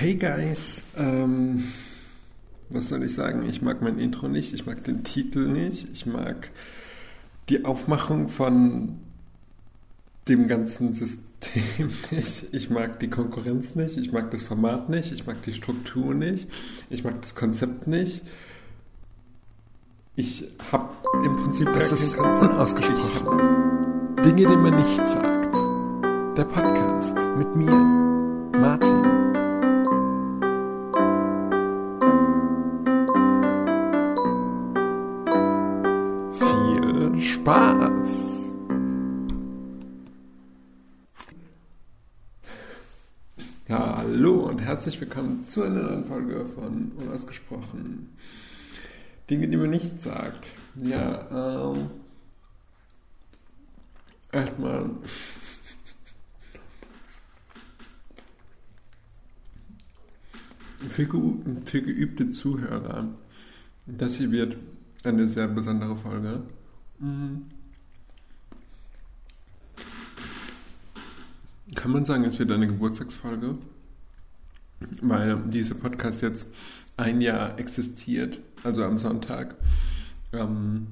Hey guys, ähm, was soll ich sagen? Ich mag mein Intro nicht, ich mag den Titel nicht, ich mag die Aufmachung von dem ganzen System nicht, ich mag die Konkurrenz nicht, ich mag das Format nicht, ich mag die Struktur nicht, ich mag das Konzept nicht. Ich habe im Prinzip das ist unausgesprochen. Dinge, die man nicht sagt. Der Podcast mit mir, herzlich willkommen zu einer neuen Folge von Unausgesprochen. Dinge, die man nicht sagt. Ja, ähm, erstmal für, für geübte Zuhörer. Das hier wird eine sehr besondere Folge. Mhm. Kann man sagen, es wird eine Geburtstagsfolge? Weil dieser Podcast jetzt ein Jahr existiert, also am Sonntag. Ähm,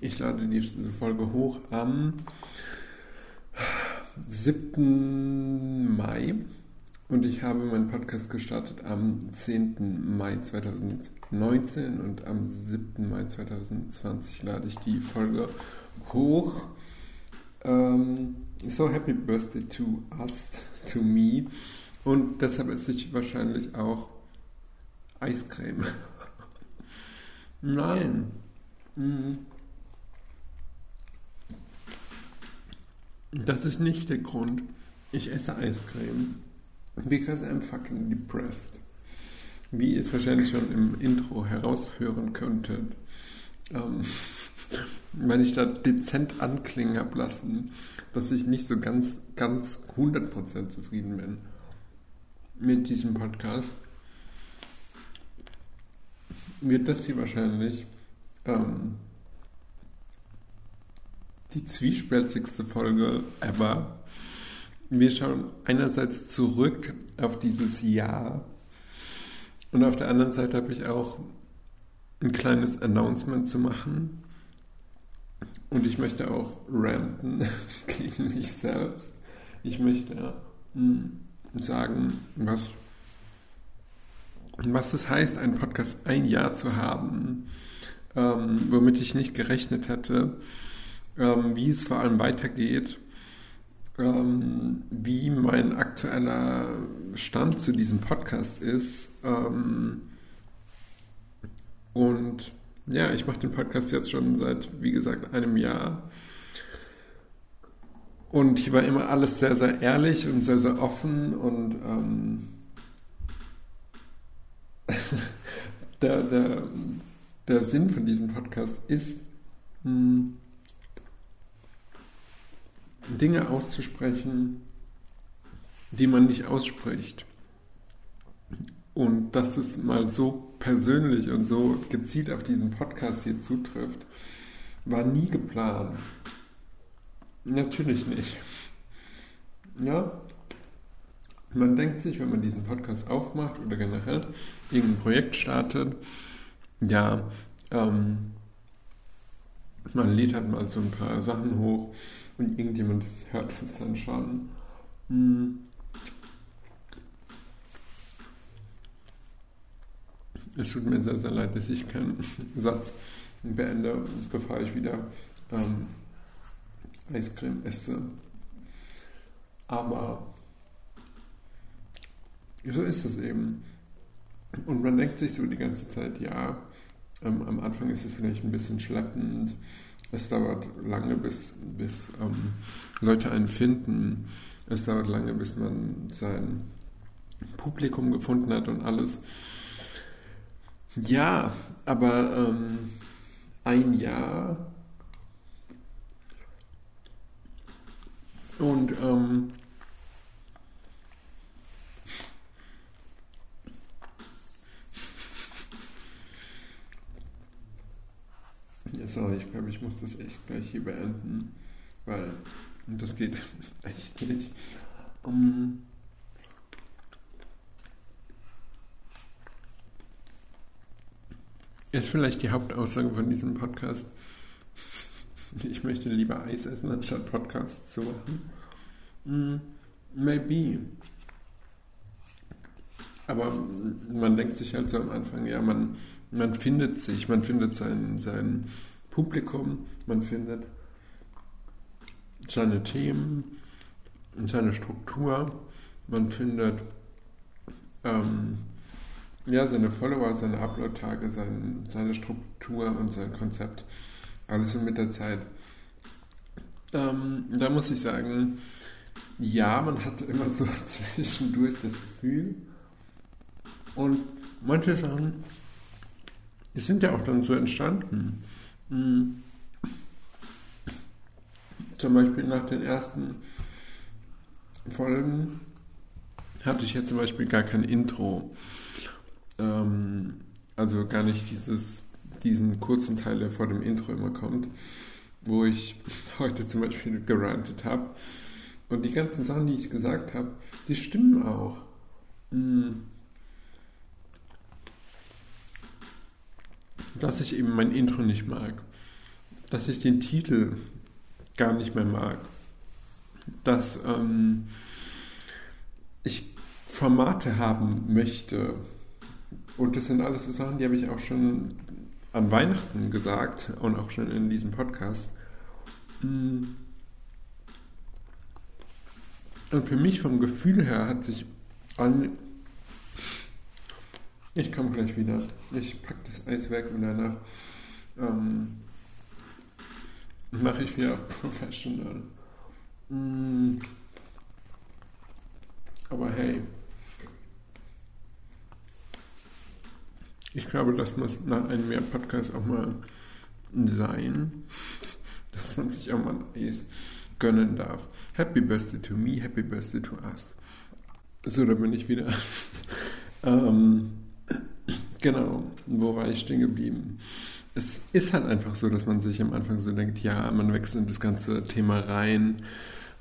ich lade diese Folge hoch am 7. Mai und ich habe meinen Podcast gestartet am 10. Mai 2019 und am 7. Mai 2020 lade ich die Folge hoch. Ähm, so happy birthday to us, to me. Und deshalb esse ich wahrscheinlich auch Eiscreme. Nein. Mhm. Das ist nicht der Grund. Ich esse Eiscreme Because I'm fucking depressed. Wie ihr es wahrscheinlich schon im Intro heraushören könntet. Ähm, wenn ich da dezent anklingen habe lassen, dass ich nicht so ganz, ganz 100% zufrieden bin mit diesem Podcast, wird das hier wahrscheinlich ähm, die zwiespältigste Folge ever wir schauen einerseits zurück auf dieses Jahr und auf der anderen Seite habe ich auch ein kleines Announcement zu machen. Und ich möchte auch ranten gegen mich selbst. Ich möchte hm, sagen, was, was es heißt, einen Podcast ein Jahr zu haben, ähm, womit ich nicht gerechnet hätte, ähm, wie es vor allem weitergeht ähm, wie mein aktueller Stand zu diesem Podcast ist. Ähm, und ja, ich mache den Podcast jetzt schon seit, wie gesagt, einem Jahr. Und hier war immer alles sehr, sehr ehrlich und sehr, sehr offen und ähm, der, der, der Sinn von diesem Podcast ist, hm, Dinge auszusprechen, die man nicht ausspricht. Und dass es mal so persönlich und so gezielt auf diesen Podcast hier zutrifft, war nie geplant. Natürlich nicht. Ja, man denkt sich, wenn man diesen Podcast aufmacht oder generell irgendein Projekt startet, ja, ähm, man lädt halt mal so ein paar Sachen hoch und irgendjemand hört es dann schon. Hm. Es tut mir sehr, sehr leid, dass ich keinen Satz beende, bevor ich wieder ähm, Eiscreme esse. Aber so ist es eben. Und man denkt sich so die ganze Zeit, ja, ähm, am Anfang ist es vielleicht ein bisschen schleppend, es dauert lange, bis, bis ähm, Leute einen finden. Es dauert lange, bis man sein Publikum gefunden hat und alles. Ja, aber ähm, ein Jahr Und ähm, ja, sorry, ich glaube, ich muss das echt gleich hier beenden, weil das geht echt nicht. Ähm, um, ist vielleicht die Hauptaussage von diesem Podcast. Ich möchte lieber Eis essen, anstatt Podcasts zu machen. Mm, maybe. Aber man denkt sich halt so am Anfang, ja, man, man findet sich, man findet sein, sein Publikum, man findet seine Themen, seine Struktur, man findet ähm, ja, seine Follower, seine Upload-Tage, sein, seine Struktur und sein Konzept. Alles so mit der Zeit. Ähm, da muss ich sagen, ja, man hat immer so zwischendurch das Gefühl. Und manche Sachen, die sind ja auch dann so entstanden. Hm. Zum Beispiel nach den ersten Folgen hatte ich jetzt zum Beispiel gar kein Intro. Ähm, also gar nicht dieses, diesen kurzen Teil, der vor dem Intro immer kommt, wo ich heute zum Beispiel gerantet habe. Und die ganzen Sachen, die ich gesagt habe, die stimmen auch. Hm. Dass ich eben mein Intro nicht mag. Dass ich den Titel gar nicht mehr mag. Dass ähm, ich Formate haben möchte. Und das sind alles so Sachen, die habe ich auch schon an Weihnachten gesagt und auch schon in diesem Podcast. Hm. Und für mich vom Gefühl her hat sich an. Ich komme gleich wieder. Ich packe das Eis weg und danach ähm, mache ich wieder auf Professional. Hm. Aber hey, ich glaube, das muss nach einem mehr Podcast auch mal sein, dass man sich auch mal Eis gönnen darf. Happy Birthday to me, Happy Birthday to us. So, da bin ich wieder. ähm, genau, wo war ich stehen geblieben? Es ist halt einfach so, dass man sich am Anfang so denkt, ja, man wächst in das ganze Thema rein.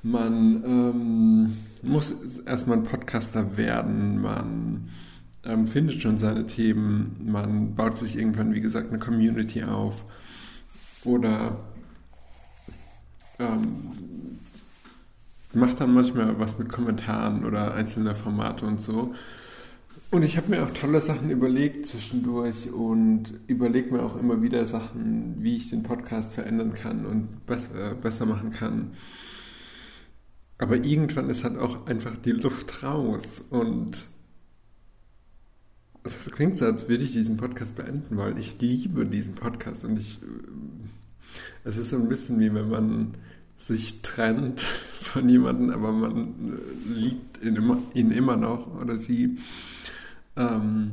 Man ähm, muss erstmal ein Podcaster werden, man ähm, findet schon seine Themen, man baut sich irgendwann, wie gesagt, eine Community auf oder ähm, macht dann manchmal was mit Kommentaren oder einzelner Formate und so. Und ich habe mir auch tolle Sachen überlegt zwischendurch und überlege mir auch immer wieder Sachen, wie ich den Podcast verändern kann und besser, besser machen kann. Aber irgendwann ist halt auch einfach die Luft raus und das klingt so, als würde ich diesen Podcast beenden wollen. Ich liebe diesen Podcast und ich, es ist so ein bisschen wie wenn man sich trennt von jemandem, aber man liebt ihn immer, ihn immer noch oder sie. Ähm,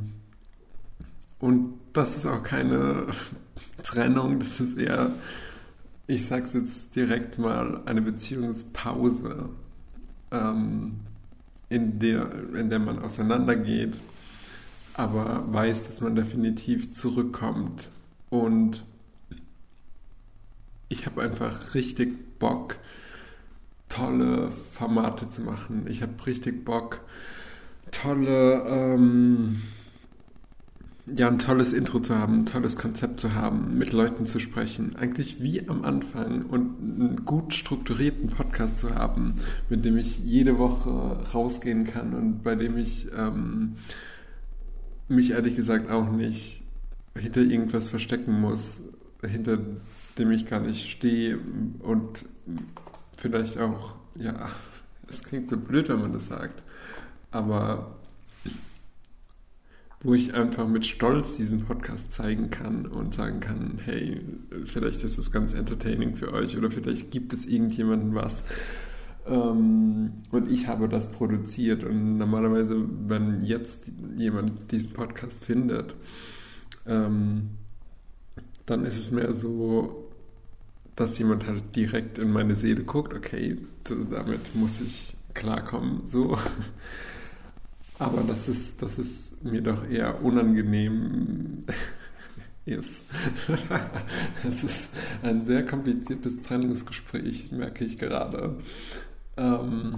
und das ist auch keine Trennung, das ist eher ich sag's jetzt direkt mal, eine Beziehungspause, ähm, in, der, in der man auseinandergeht, aber weiß, dass man definitiv zurückkommt. Und ich habe einfach richtig Bock, tolle Formate zu machen. Ich habe richtig Bock, tolle... Ähm, ja, ein tolles Intro zu haben, ein tolles Konzept zu haben, mit Leuten zu sprechen. Eigentlich wie am Anfang und einen gut strukturierten Podcast zu haben, mit dem ich jede Woche rausgehen kann und bei dem ich ähm, mich ehrlich gesagt auch nicht hinter irgendwas verstecken muss, hinter dem ich gar nicht stehe und vielleicht auch, ja, es klingt so blöd, wenn man das sagt, aber wo ich einfach mit Stolz diesen Podcast zeigen kann und sagen kann, hey, vielleicht ist es ganz entertaining für euch oder vielleicht gibt es irgendjemanden was. Ähm, und ich habe das produziert und normalerweise, wenn jetzt jemand diesen Podcast findet, ähm, dann ist es mehr so, dass jemand halt direkt in meine Seele guckt, okay, damit muss ich klarkommen, so. Aber das ist, das ist mir doch eher unangenehm. ist. Es ist ein sehr kompliziertes Trennungsgespräch, merke ich gerade. Ähm,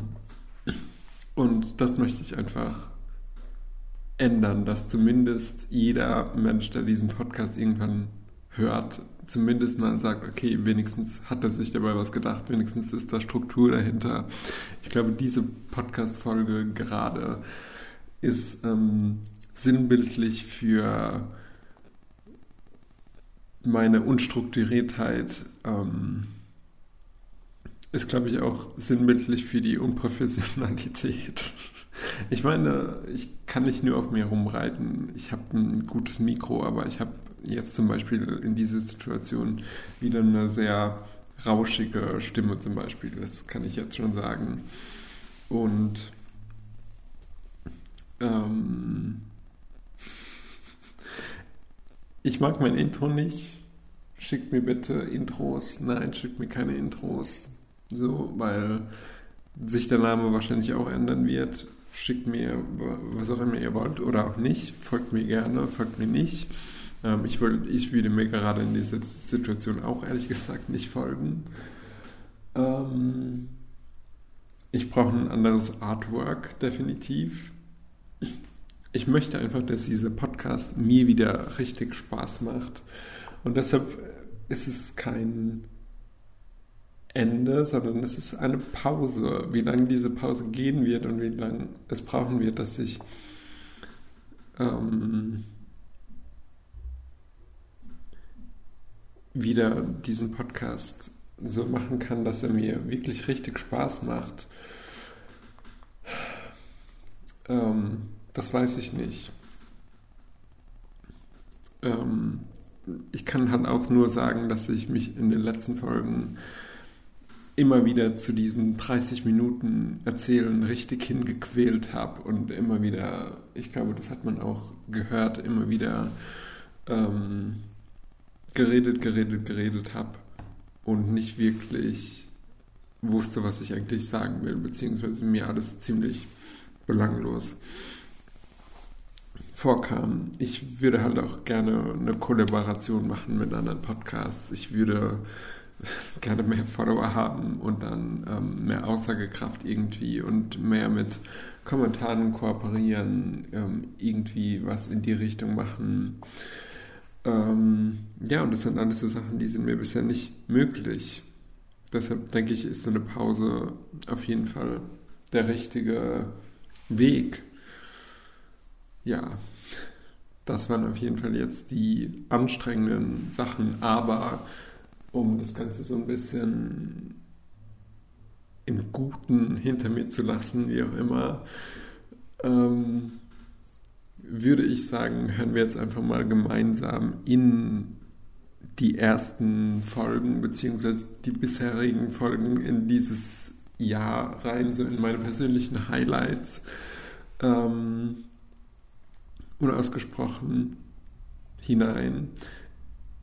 und das möchte ich einfach ändern, dass zumindest jeder Mensch, der diesen Podcast irgendwann hört, zumindest mal sagt, okay, wenigstens hat er sich dabei was gedacht, wenigstens ist da Struktur dahinter. Ich glaube, diese Podcast-Folge gerade ist ähm, sinnbildlich für meine Unstrukturiertheit. Ähm, ist, glaube ich, auch sinnbildlich für die Unprofessionalität. Ich meine, ich kann nicht nur auf mir rumreiten. Ich habe ein gutes Mikro, aber ich habe jetzt zum Beispiel in dieser Situation wieder eine sehr rauschige Stimme zum Beispiel. Das kann ich jetzt schon sagen. Und ähm, ich mag mein Intro nicht. Schickt mir bitte Intros. Nein, schickt mir keine Intros. So, weil sich der Name wahrscheinlich auch ändern wird. Schickt mir, was auch immer ihr wollt oder auch nicht. Folgt mir gerne, folgt mir nicht. Ähm, ich, wollte, ich würde mir gerade in dieser Situation auch ehrlich gesagt nicht folgen. Ähm, ich brauche ein anderes Artwork, definitiv. Ich möchte einfach, dass dieser Podcast mir wieder richtig Spaß macht. Und deshalb ist es kein Ende, sondern es ist eine Pause. Wie lange diese Pause gehen wird und wie lange es brauchen wird, dass ich ähm, wieder diesen Podcast so machen kann, dass er mir wirklich richtig Spaß macht. Ähm, das weiß ich nicht. Ähm, ich kann halt auch nur sagen, dass ich mich in den letzten Folgen immer wieder zu diesen 30 Minuten Erzählen richtig hingequält habe und immer wieder, ich glaube, das hat man auch gehört, immer wieder ähm, geredet, geredet, geredet habe und nicht wirklich wusste, was ich eigentlich sagen will, beziehungsweise mir alles ziemlich belanglos vorkam. Ich würde halt auch gerne eine Kollaboration machen mit anderen Podcasts. Ich würde gerne mehr Follower haben und dann ähm, mehr Aussagekraft irgendwie und mehr mit Kommentaren kooperieren, ähm, irgendwie was in die Richtung machen. Ähm, ja, und das sind alles so Sachen, die sind mir bisher nicht möglich. Deshalb denke ich, ist so eine Pause auf jeden Fall der richtige Weg. Ja, das waren auf jeden Fall jetzt die anstrengenden Sachen, aber um das Ganze so ein bisschen im Guten hinter mir zu lassen, wie auch immer, ähm, würde ich sagen, hören wir jetzt einfach mal gemeinsam in die ersten Folgen beziehungsweise die bisherigen Folgen in dieses Jahr rein, so in meine persönlichen Highlights. Ähm, unausgesprochen hinein.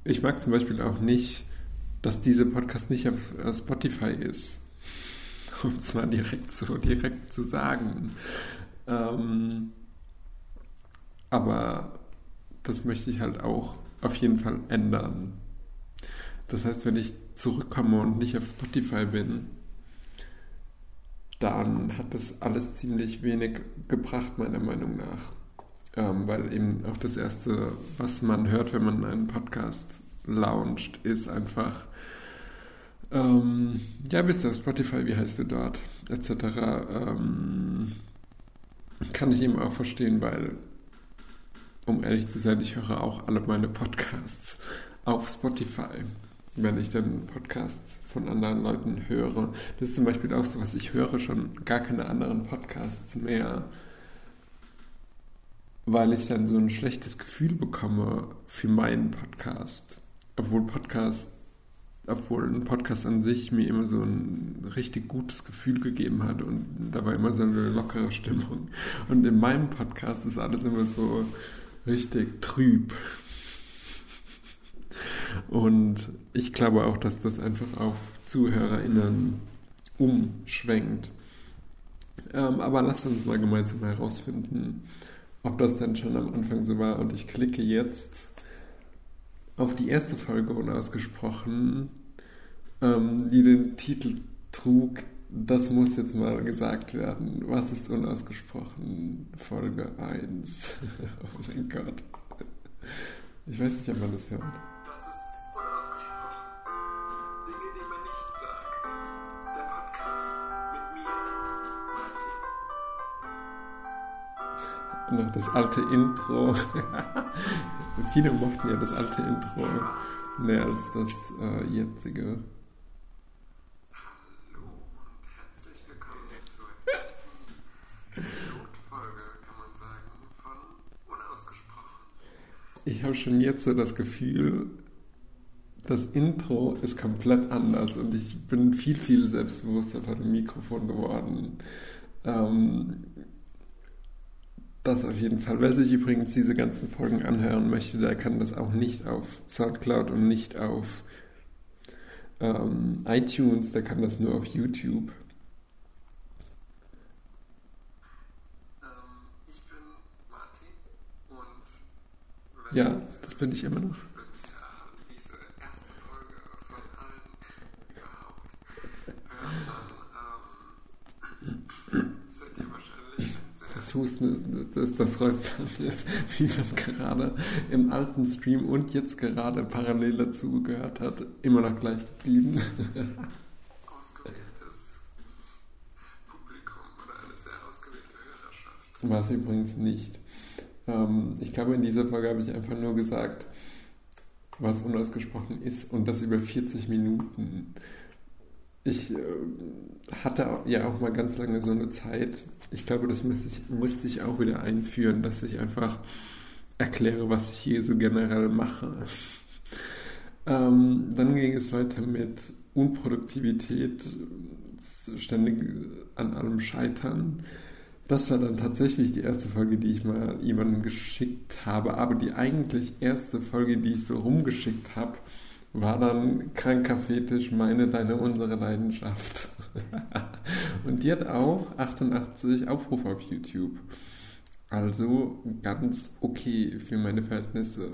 Ich mag zum Beispiel auch nicht dass dieser Podcast nicht auf Spotify ist. Um es mal direkt so direkt zu sagen. Ähm, aber das möchte ich halt auch auf jeden Fall ändern. Das heißt, wenn ich zurückkomme und nicht auf Spotify bin, dann hat das alles ziemlich wenig gebracht, meiner Meinung nach. Ähm, weil eben auch das Erste, was man hört, wenn man einen Podcast launcht, ist einfach, ähm, ja, bist du auf Spotify, wie heißt du dort, etc. Ähm, kann ich eben auch verstehen, weil, um ehrlich zu sein, ich höre auch alle meine Podcasts auf Spotify. Wenn ich dann Podcasts von anderen Leuten höre. Das ist zum Beispiel auch so was, ich höre schon gar keine anderen Podcasts mehr, weil ich dann so ein schlechtes Gefühl bekomme für meinen Podcast obwohl Podcast, obwohl ein Podcast an sich mir immer so ein richtig gutes Gefühl gegeben hat und da war immer so eine lockere Stimmung. Und in meinem Podcast ist alles immer so richtig trüb. Und ich glaube auch, dass das einfach auf ZuhörerInnen umschwenkt. Ähm, aber lasst uns mal gemeinsam herausfinden, ob das denn schon am Anfang so war. Und ich klicke jetzt auf die erste Folge unausgesprochen, ähm, die den Titel trug, das muss jetzt mal gesagt werden. Was ist unausgesprochen? Folge 1. oh mein Gott. Ich weiß nicht, ob man das hört. Noch das alte Intro. Viele mochten ja das alte Intro mehr als das äh, jetzige. Hallo und herzlich willkommen zur ersten Pilotfolge, kann man sagen, von Unausgesprochen. Ich habe schon jetzt so das Gefühl, das Intro ist komplett anders und ich bin viel, viel selbstbewusster vor dem Mikrofon geworden. Ähm, das auf jeden Fall. Wer sich übrigens diese ganzen Folgen anhören möchte, der kann das auch nicht auf Soundcloud und nicht auf ähm, iTunes, der kann das nur auf YouTube. Ähm, ich bin Martin und wenn Ja, das bin ich immer noch. Husten, das, das Räuspern ist, wie man gerade im alten Stream und jetzt gerade parallel dazu gehört hat, immer noch gleich geblieben. ausgewähltes Publikum oder eine sehr ausgewählte Hörerschaft. War es übrigens nicht. Ähm, ich glaube, in dieser Folge habe ich einfach nur gesagt, was unausgesprochen ist und das über 40 Minuten. Ich äh, hatte ja auch mal ganz lange so eine Zeit, ich glaube, das musste ich, musste ich auch wieder einführen, dass ich einfach erkläre, was ich hier so generell mache. Ähm, dann ging es weiter mit Unproduktivität, ständig an allem Scheitern. Das war dann tatsächlich die erste Folge, die ich mal jemandem geschickt habe. Aber die eigentlich erste Folge, die ich so rumgeschickt habe, war dann Kranker Fetisch, meine, deine, unsere Leidenschaft. Und die hat auch 88 Aufrufe auf YouTube. Also ganz okay für meine Verhältnisse.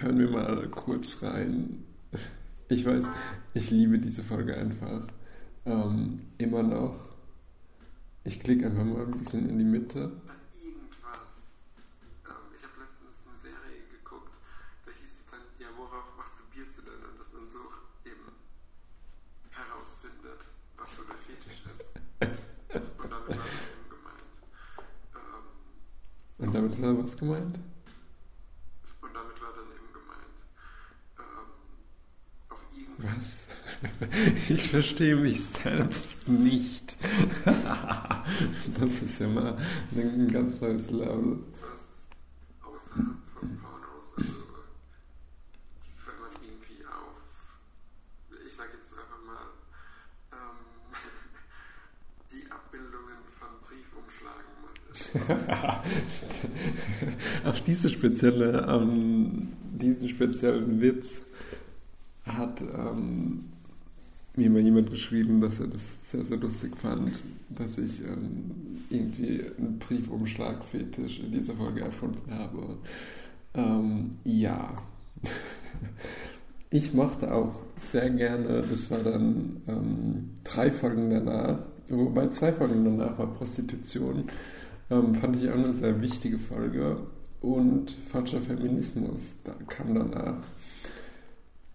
Hören wir mal kurz rein. Ich weiß, ich liebe diese Folge einfach. Ähm, immer noch. Ich klicke einfach mal ein bisschen in die Mitte. Dann irgendwas. Ähm, ich habe letztens eine Serie geguckt, da hieß es dann, ja, worauf masturbierst du denn? Und dass man so eben herausfindet, was so der Fetisch ist. Und damit war dann eben gemeint. Ähm, Und damit war was gemeint? und damit war dann eben gemeint, ähm, auf irgendwas. Was? Ich verstehe mich selbst nicht. Das ist ja mal ein ganz neues Level. was außerhalb von Pornos, also wenn man irgendwie auf, ich sage jetzt einfach mal, ähm, die Abbildungen von Briefumschlagen macht. Auf diese spezielle, ähm, diesen speziellen Witz hat ähm, mir mal jemand geschrieben, dass er das sehr, sehr lustig fand, dass ich ähm, irgendwie einen Briefumschlag-Fetisch in dieser Folge erfunden habe. Ähm, ja. Ich mochte auch sehr gerne, das war dann ähm, drei Folgen danach, wobei zwei Folgen danach war Prostitution, ähm, fand ich auch eine sehr wichtige Folge. Und falscher Feminismus da kam danach.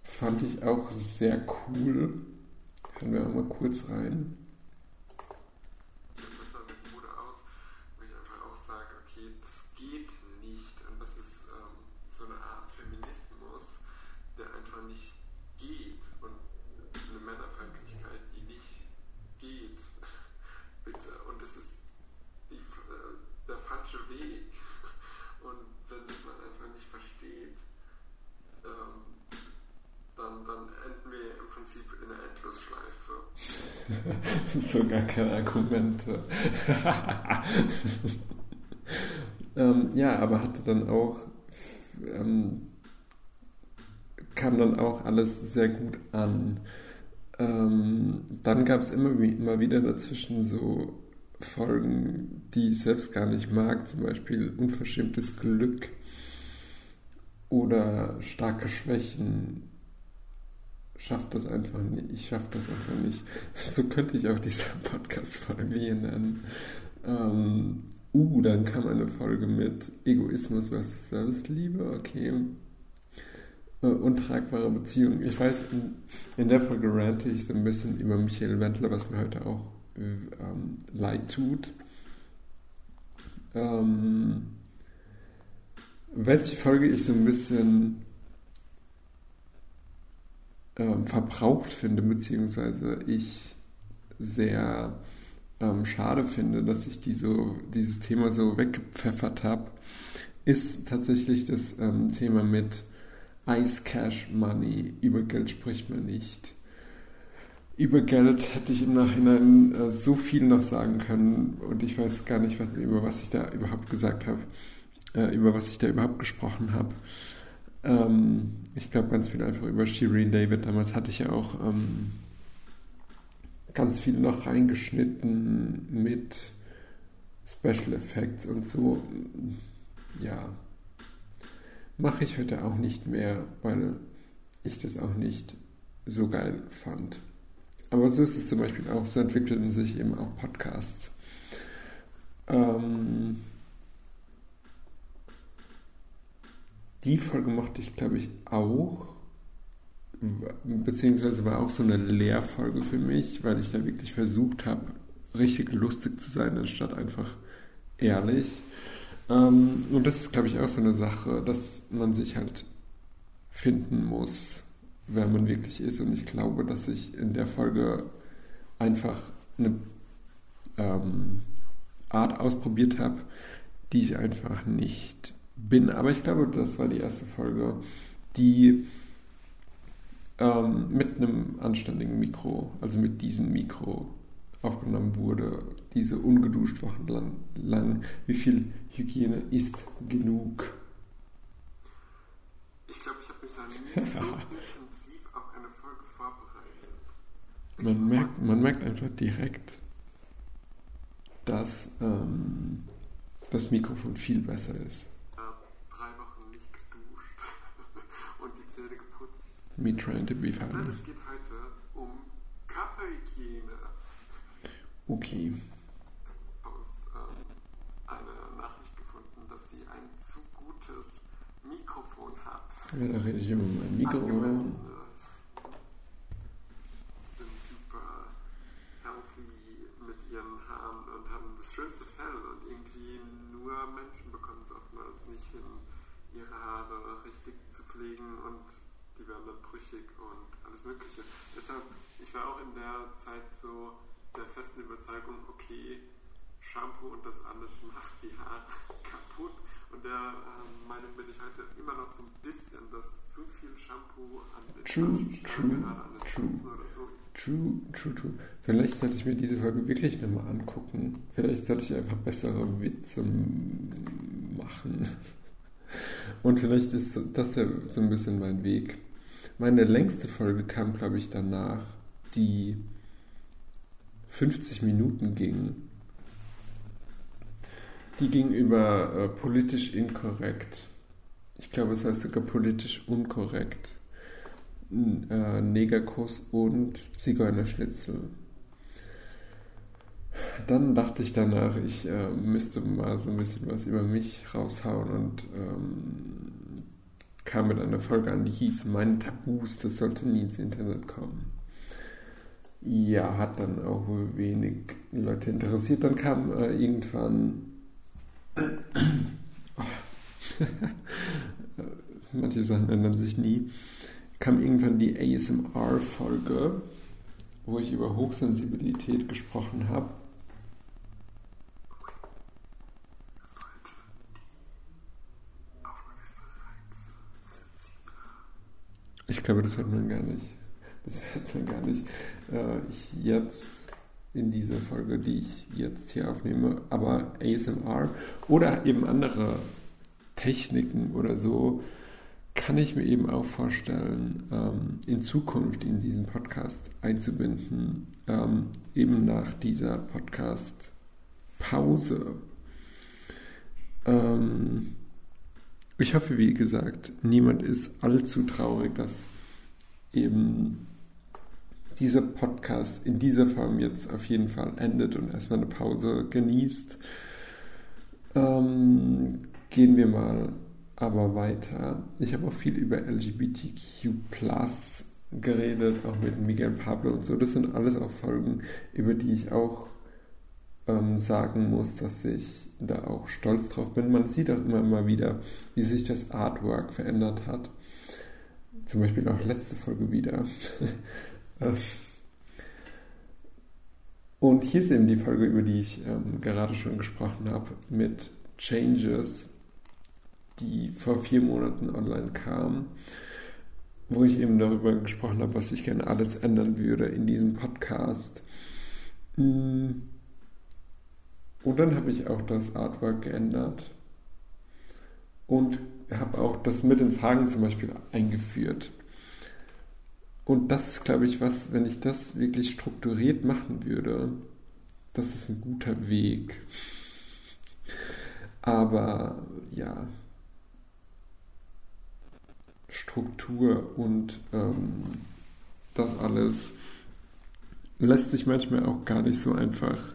Fand ich auch sehr cool. Hören wir auch mal kurz rein. Ich habe besser mit Mode aus, wo ich einfach auch sage, okay, das geht nicht. Und das ist ähm, so eine Art Feminismus, der einfach nicht geht. Und eine Männerfeindlichkeit, die nicht geht. Bitte. Und das ist die, äh, der falsche Weg. Und wenn das man einfach nicht versteht, ähm, dann, dann enden wir im Prinzip in einer Endlosschleife. so gar keine Argumente. ähm, ja, aber hatte dann auch, ähm, kam dann auch alles sehr gut an. Ähm, dann gab es immer, immer wieder dazwischen so Folgen, die ich selbst gar nicht mag, zum Beispiel unverschämtes Glück oder starke Schwächen. Schafft das einfach nicht. Ich schaffe das einfach nicht. So könnte ich auch diese Podcast-Folge hier nennen. Ähm, Uh, dann kam eine Folge mit Egoismus versus Selbstliebe, okay. Äh, untragbare Beziehungen. Ich weiß, in, in, der Folge rante ich so ein bisschen über Michael Wendler, was mir heute auch ähm, leid tut. Ähm, welche Folge ich so ein bisschen ähm, verbraucht finde, beziehungsweise ich sehr ähm, schade finde, dass ich die dieses Thema so weggepfeffert habe, ist tatsächlich das ähm, Thema mit Ice Cash Money. Über Geld spricht man nicht. Über Geld hätte ich im Nachhinein äh, so viel noch sagen können und ich weiß gar nicht, was, über was ich da überhaupt gesagt habe, äh, über was ich da überhaupt gesprochen habe. Ähm, ich glaube ganz viel einfach über Shireen David. Damals hatte ich ja auch ähm, ganz viel noch reingeschnitten mit Special Effects und so. Ja, mache ich heute auch nicht mehr, weil ich das auch nicht so geil fand. Aber so ist es zum Beispiel auch, so entwickelten sich eben auch Podcasts. Ähm, die Folge mochte ich, glaube ich, auch beziehungsweise war auch so eine Lehrfolge für mich, weil ich da wirklich versucht habe, richtig lustig zu sein, anstatt einfach ehrlich. Ähm, und das ist, glaube ich, auch so eine Sache, dass man sich halt finden muss, wer man wirklich ist. Und ich glaube, dass ich in der Folge einfach eine ähm, Art ausprobiert habe, die ich einfach nicht bin. Aber ich glaube, das war die erste Folge, die ähm, mit einem anständigen Mikro, also mit diesem Mikro aufgenommen wurde, diese ungeduscht wochenlang lang. Wie viel Hygiene ist genug? Ich glaube, ich habe mich da nicht so intensiv auf eine Folge vorbereitet. Man merkt, man merkt einfach direkt, dass ähm, das Mikrofon viel besser ist. Me trying to be funny. Nein, es geht heute um Körperhygiene. Okay. Post ähm, eine Nachricht gefunden, dass sie ein zu gutes Mikrofon hat. Ja, da rede ich immer mein Mikro. Angemessene sind super healthy mit ihren Haaren und haben das schönste Fell und irgendwie nur Menschen bekommen es oftmals nicht hin, ihre Haare richtig zu pflegen und die werden dann brüchig und alles Mögliche. Deshalb, ich war auch in der Zeit so der festen Überzeugung, okay, Shampoo und das alles macht die Haare kaputt. Und der äh, Meinung bin ich heute immer noch so ein bisschen, dass zu viel Shampoo an den true, true, an den true. oder so. True, true, true. Vielleicht sollte ich mir diese Folge wirklich nochmal angucken. Vielleicht sollte ich einfach bessere Witze machen. Und vielleicht ist das ja so ein bisschen mein Weg. Meine längste Folge kam, glaube ich, danach, die 50 Minuten ging. Die ging über äh, politisch inkorrekt. Ich glaube, es heißt sogar politisch unkorrekt. Äh, Negerkuss und Zigeunerschnitzel. Dann dachte ich danach, ich äh, müsste mal so ein bisschen was über mich raushauen und ähm, kam mit einer Folge an, die hieß Meine Tabus, das sollte nie ins Internet kommen. Ja, hat dann auch wenig Leute interessiert. Dann kam äh, irgendwann. Manche Sachen ändern sich nie. Kam irgendwann die ASMR-Folge, wo ich über Hochsensibilität gesprochen habe. Glaube, das hört man gar nicht. Das hört man gar nicht. Äh, jetzt in dieser Folge, die ich jetzt hier aufnehme, aber ASMR oder eben andere Techniken oder so, kann ich mir eben auch vorstellen, ähm, in Zukunft in diesen Podcast einzubinden, ähm, eben nach dieser Podcast-Pause. Ähm, ich hoffe, wie gesagt, niemand ist allzu traurig, dass eben dieser Podcast in dieser Form jetzt auf jeden Fall endet und erstmal eine Pause genießt. Ähm, gehen wir mal aber weiter. Ich habe auch viel über LGBTQ geredet, auch mit Miguel Pablo und so. Das sind alles auch Folgen, über die ich auch ähm, sagen muss, dass ich da auch stolz drauf bin. Man sieht auch immer mal wieder, wie sich das Artwork verändert hat. Zum Beispiel auch letzte Folge wieder. Und hier ist eben die Folge, über die ich ähm, gerade schon gesprochen habe, mit Changes, die vor vier Monaten online kam, wo ich eben darüber gesprochen habe, was ich gerne alles ändern würde in diesem Podcast. Hm. Und dann habe ich auch das Artwork geändert und habe auch das mit den Fragen zum Beispiel eingeführt. Und das ist, glaube ich, was, wenn ich das wirklich strukturiert machen würde, das ist ein guter Weg. Aber ja, Struktur und ähm, das alles lässt sich manchmal auch gar nicht so einfach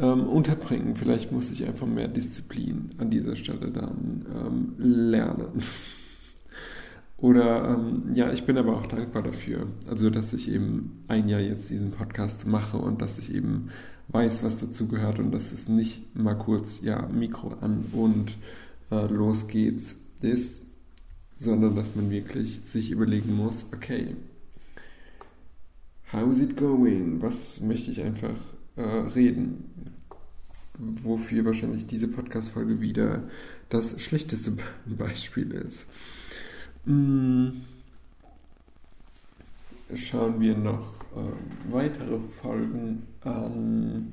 ähm, unterbringen. Vielleicht muss ich einfach mehr Disziplin an dieser Stelle dann ähm, lernen. Oder ähm, ja, ich bin aber auch dankbar dafür. Also, dass ich eben ein Jahr jetzt diesen Podcast mache und dass ich eben weiß, was dazu gehört und dass es nicht mal kurz, ja, Mikro an und äh, los geht's ist, sondern dass man wirklich sich überlegen muss, okay, how's it going? Was möchte ich einfach äh, reden? Wofür wahrscheinlich diese Podcast-Folge wieder das schlechteste Beispiel ist. Hm. Schauen wir noch äh, weitere Folgen an.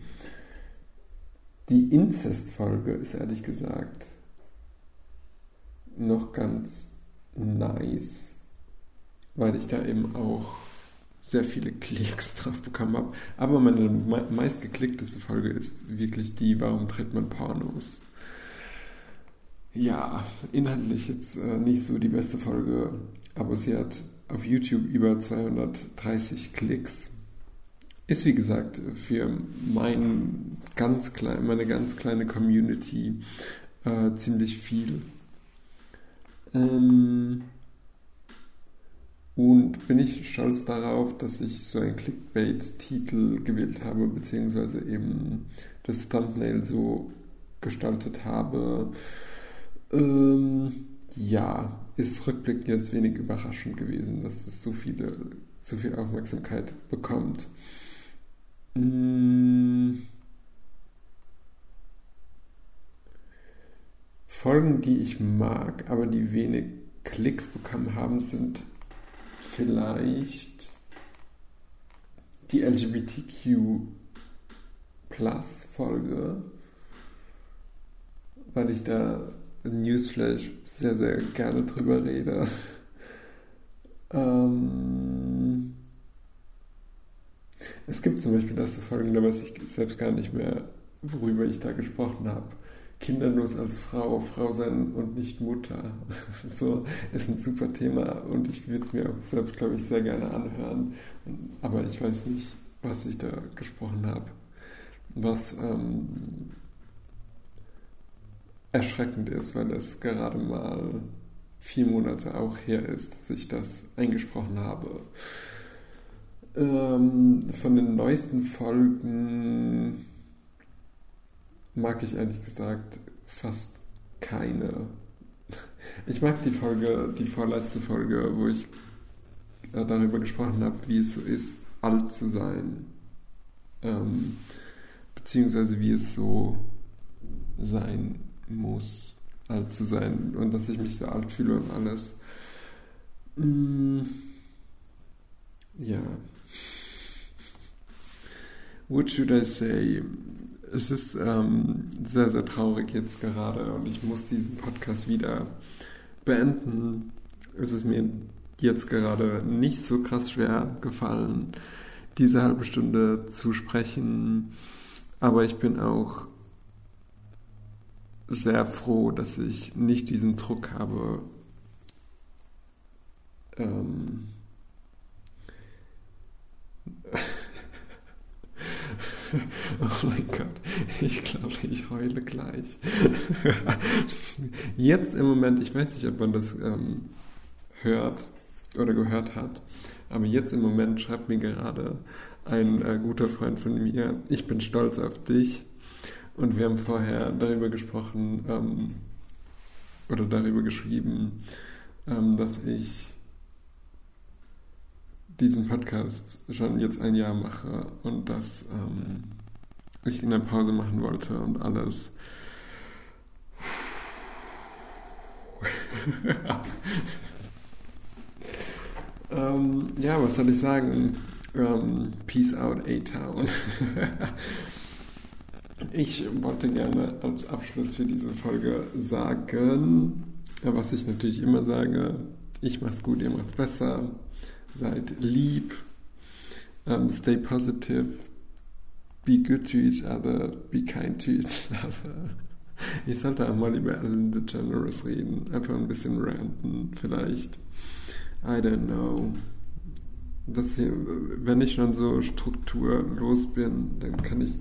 Die Inzest-Folge ist ehrlich gesagt noch ganz nice, weil ich da eben auch sehr viele Klicks drauf bekommen habe. Aber meine meistgeklickteste Folge ist wirklich die, warum tritt man Pornos? Ja, inhaltlich jetzt äh, nicht so die beste Folge, aber sie hat auf YouTube über 230 Klicks. Ist wie gesagt für mein ganz klein, meine ganz kleine Community äh, ziemlich viel. Ähm, und bin ich stolz darauf, dass ich so einen Clickbait-Titel gewählt habe, beziehungsweise eben das Thumbnail so gestaltet habe. Ähm, ja, ist rückblickend jetzt wenig überraschend gewesen, dass es so viele, so viel Aufmerksamkeit bekommt. Hm. Folgen, die ich mag, aber die wenig Klicks bekommen haben, sind vielleicht die LGBTQ Plus Folge, weil ich da Newsflash sehr, sehr gerne drüber rede. Ähm es gibt zum Beispiel das Folgen, da weiß ich selbst gar nicht mehr, worüber ich da gesprochen habe. Kinderlos als Frau, Frau sein und nicht Mutter. So ist ein super Thema und ich würde es mir auch selbst, glaube ich, sehr gerne anhören. Aber ich weiß nicht, was ich da gesprochen habe. Was ähm, erschreckend ist, weil es gerade mal vier Monate auch her ist, dass ich das eingesprochen habe. Ähm, von den neuesten Folgen mag ich ehrlich gesagt fast keine. Ich mag die Folge, die vorletzte Folge, wo ich äh, darüber gesprochen habe, wie es so ist, alt zu sein. Ähm, beziehungsweise wie es so sein muss, alt zu sein und dass ich mich so alt fühle und alles. Mm, ja. What should I say? Es ist ähm, sehr, sehr traurig jetzt gerade und ich muss diesen Podcast wieder beenden. Es ist mir jetzt gerade nicht so krass schwer gefallen, diese halbe Stunde zu sprechen. Aber ich bin auch sehr froh, dass ich nicht diesen Druck habe, ähm oh mein Gott, ich glaube, ich heule gleich. Jetzt im Moment, ich weiß nicht, ob man das ähm, hört oder gehört hat, aber jetzt im Moment schreibt mir gerade ein äh, guter Freund von mir, ich bin stolz auf dich. Und wir haben vorher darüber gesprochen ähm, oder darüber geschrieben, ähm, dass ich diesen Podcast schon jetzt ein Jahr mache und dass ähm, ich eine Pause machen wollte und alles. ähm, ja, was soll ich sagen? Ähm, peace out, A-Town. ich wollte gerne als Abschluss für diese Folge sagen, was ich natürlich immer sage, ich mach's gut, ihr macht's besser seid lieb, um, stay positive, be good to each other, be kind to each other. Ich sollte auch mal über Ellen DeGeneres reden, einfach ein bisschen ranten, vielleicht. I don't know. Das hier, wenn ich schon so strukturlos bin, dann kann ich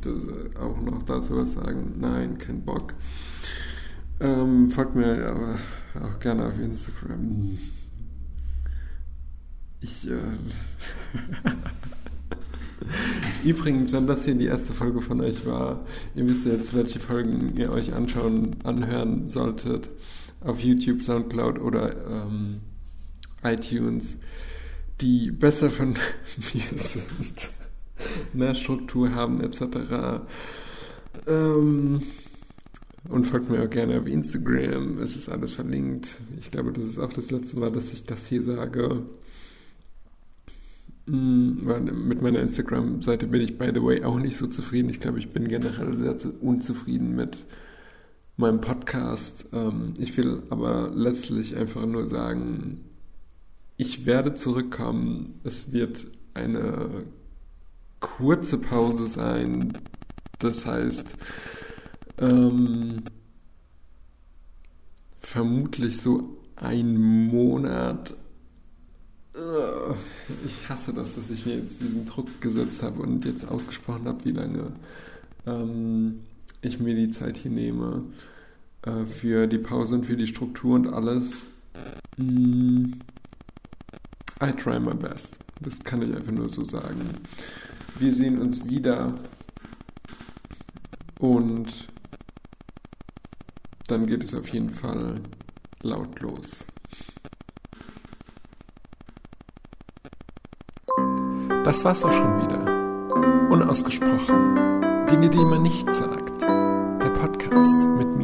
auch noch dazu was sagen. Nein, kein Bock. Ähm, folgt mir aber auch gerne auf Instagram. Ich. Äh Übrigens, wenn das hier die erste Folge von euch war, ihr wisst jetzt, welche Folgen ihr euch anschauen, anhören solltet. Auf YouTube, Soundcloud oder ähm, iTunes, die besser von mir sind, mehr Struktur haben, etc. Ähm, und folgt mir auch gerne auf Instagram. Es ist alles verlinkt. Ich glaube, das ist auch das letzte Mal, dass ich das hier sage. Mm, mit meiner Instagram-Seite bin ich, by the way, auch nicht so zufrieden. Ich glaube, ich bin generell sehr unzufrieden mit meinem Podcast. Ähm, ich will aber letztlich einfach nur sagen, ich werde zurückkommen. Es wird eine kurze Pause sein. Das heißt, ähm, vermutlich so ein Monat ich hasse das, dass ich mir jetzt diesen Druck gesetzt habe und jetzt ausgesprochen habe, wie lange ähm, ich mir die Zeit hier nehme äh, für die Pause und für die Struktur und alles. Mm, I try my best. Das kann ich einfach nur so sagen. Wir sehen uns wieder und dann geht es auf jeden Fall laut los. Das war's auch schon wieder. Unausgesprochen. Dinge, die man nicht sagt. Der Podcast mit